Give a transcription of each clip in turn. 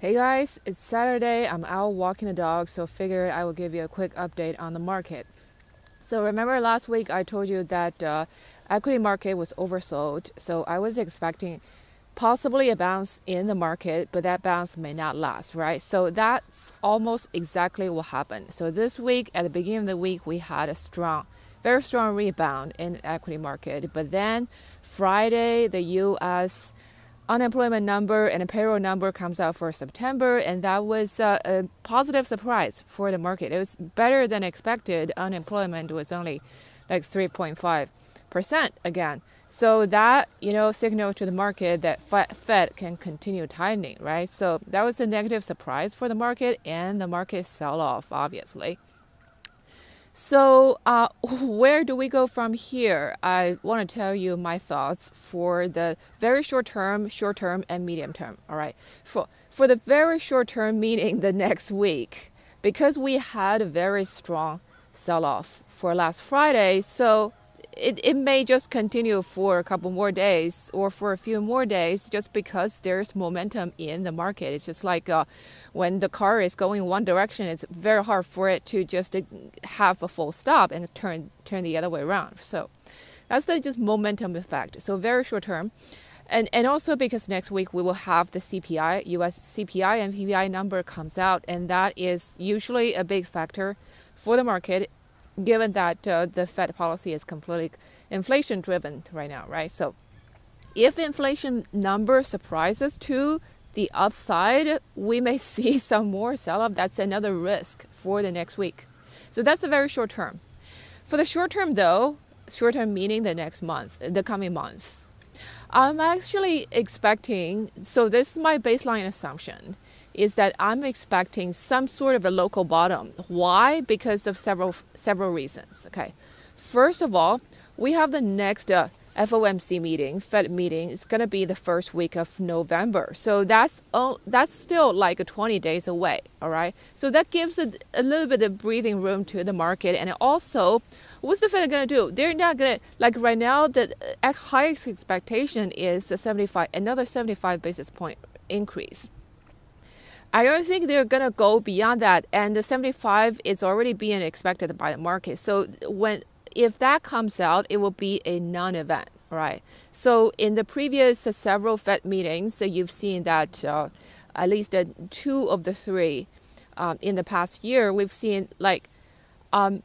Hey guys, it's Saturday. I'm out walking the dog, so figured I will give you a quick update on the market. So remember last week I told you that uh, equity market was oversold, so I was expecting possibly a bounce in the market, but that bounce may not last, right? So that's almost exactly what happened. So this week, at the beginning of the week, we had a strong, very strong rebound in the equity market, but then Friday, the U.S unemployment number and a payroll number comes out for September, and that was uh, a positive surprise for the market. It was better than expected. Unemployment was only like 3.5 percent again. So that you know signal to the market that Fed can continue tightening, right? So that was a negative surprise for the market, and the market sell off obviously. So, uh, where do we go from here? I want to tell you my thoughts for the very short term, short term, and medium term. All right. For, for the very short term, meaning the next week, because we had a very strong sell off for last Friday, so it, it may just continue for a couple more days or for a few more days just because there's momentum in the market. It's just like uh, when the car is going one direction, it's very hard for it to just uh, have a full stop and turn turn the other way around. So that's the just momentum effect. So very short term. And, and also because next week we will have the CPI, US CPI and PPI number comes out, and that is usually a big factor for the market given that uh, the Fed policy is completely inflation driven right now, right? So if inflation number surprises to the upside, we may see some more sell off. That's another risk for the next week. So that's a very short term. For the short term, though, short term meaning the next month, the coming month, I'm actually expecting. So this is my baseline assumption is that I'm expecting some sort of a local bottom. Why? Because of several several reasons. Okay, first of all, we have the next uh, FOMC meeting, Fed meeting. It's gonna be the first week of November, so that's oh, that's still like 20 days away. All right, so that gives a, a little bit of breathing room to the market, and also. What's the Fed gonna do? They're not gonna like right now. The uh, highest expectation is a 75, another 75 basis point increase. I don't think they're going to go beyond that. And the 75 is already being expected by the market. So when if that comes out, it will be a non-event, right? So in the previous several Fed meetings, uh, you've seen that uh, at least two of the three um, in the past year, we've seen like um,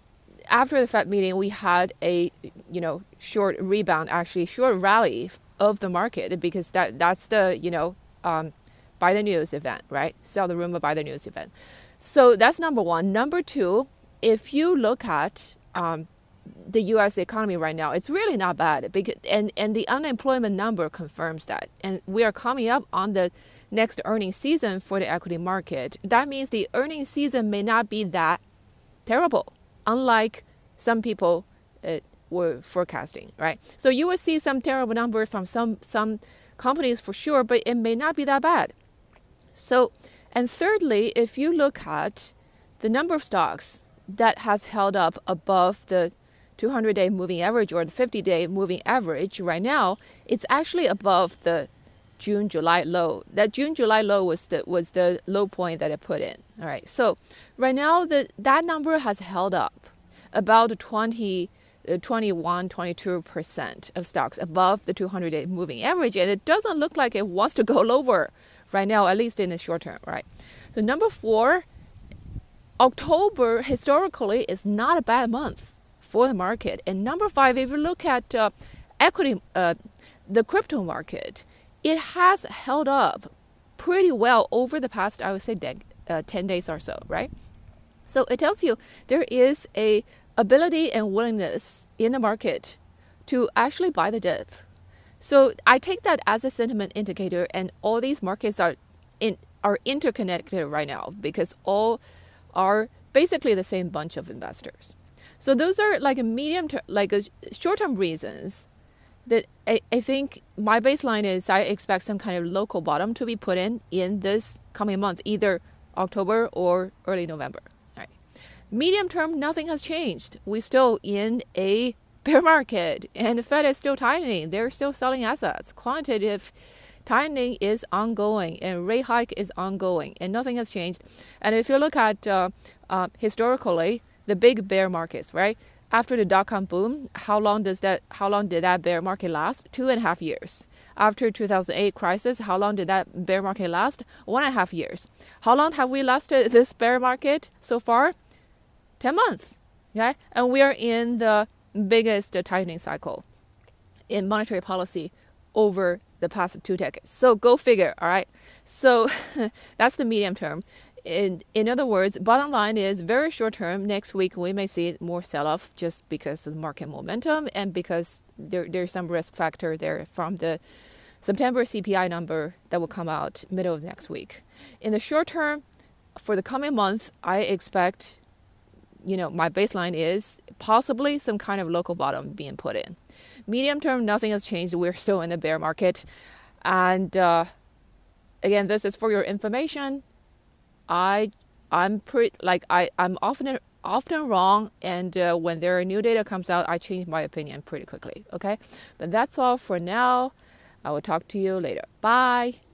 after the Fed meeting, we had a you know short rebound, actually short rally of the market because that that's the you know um, buy the news event, right? Sell the rumor, buy the news event. So that's number one. Number two, if you look at um, the U.S. economy right now, it's really not bad, because, and and the unemployment number confirms that. And we are coming up on the next earnings season for the equity market. That means the earnings season may not be that terrible, unlike some people uh, were forecasting, right? So you will see some terrible numbers from some some companies for sure, but it may not be that bad. So, and thirdly, if you look at the number of stocks that has held up above the 200 day moving average or the 50 day moving average right now, it's actually above the June July low. That June July low was the was the low point that I put in. All right. So right now the that number has held up about 20 uh, 21 22% of stocks above the 200 day moving average and it doesn't look like it wants to go lower right now, at least in the short term, right? So number four, October historically is not a bad month for the market. And number five, if you look at uh, equity, uh, the crypto market, it has held up pretty well over the past, I would say, uh, 10 days or so, right? So it tells you there is a ability and willingness in the market to actually buy the dip so I take that as a sentiment indicator, and all these markets are in are interconnected right now because all are basically the same bunch of investors. So those are like a medium term, like a short term reasons that I, I think my baseline is I expect some kind of local bottom to be put in in this coming month, either October or early November. All right. Medium term, nothing has changed. We're still in a bear market and the Fed is still tightening. They're still selling assets. Quantitative tightening is ongoing and rate hike is ongoing and nothing has changed. And if you look at uh, uh, historically, the big bear markets, right? After the dot com boom, how long does that? How long did that bear market last? Two and a half years. After 2008 crisis, how long did that bear market last? One and a half years. How long have we lasted this bear market so far? 10 months. Okay, and we are in the biggest tightening cycle in monetary policy over the past two decades. So go figure, all right? So that's the medium term. In, in other words, bottom line is very short term. Next week, we may see more sell off just because of the market momentum and because there, there's some risk factor there from the September CPI number that will come out middle of next week. In the short term, for the coming month, I expect, you know, my baseline is possibly some kind of local bottom being put in. Medium term, nothing has changed. We're still in the bear market. And uh, again, this is for your information. I I'm pretty like I I'm often often wrong, and uh, when there are new data comes out, I change my opinion pretty quickly. Okay, but that's all for now. I will talk to you later. Bye.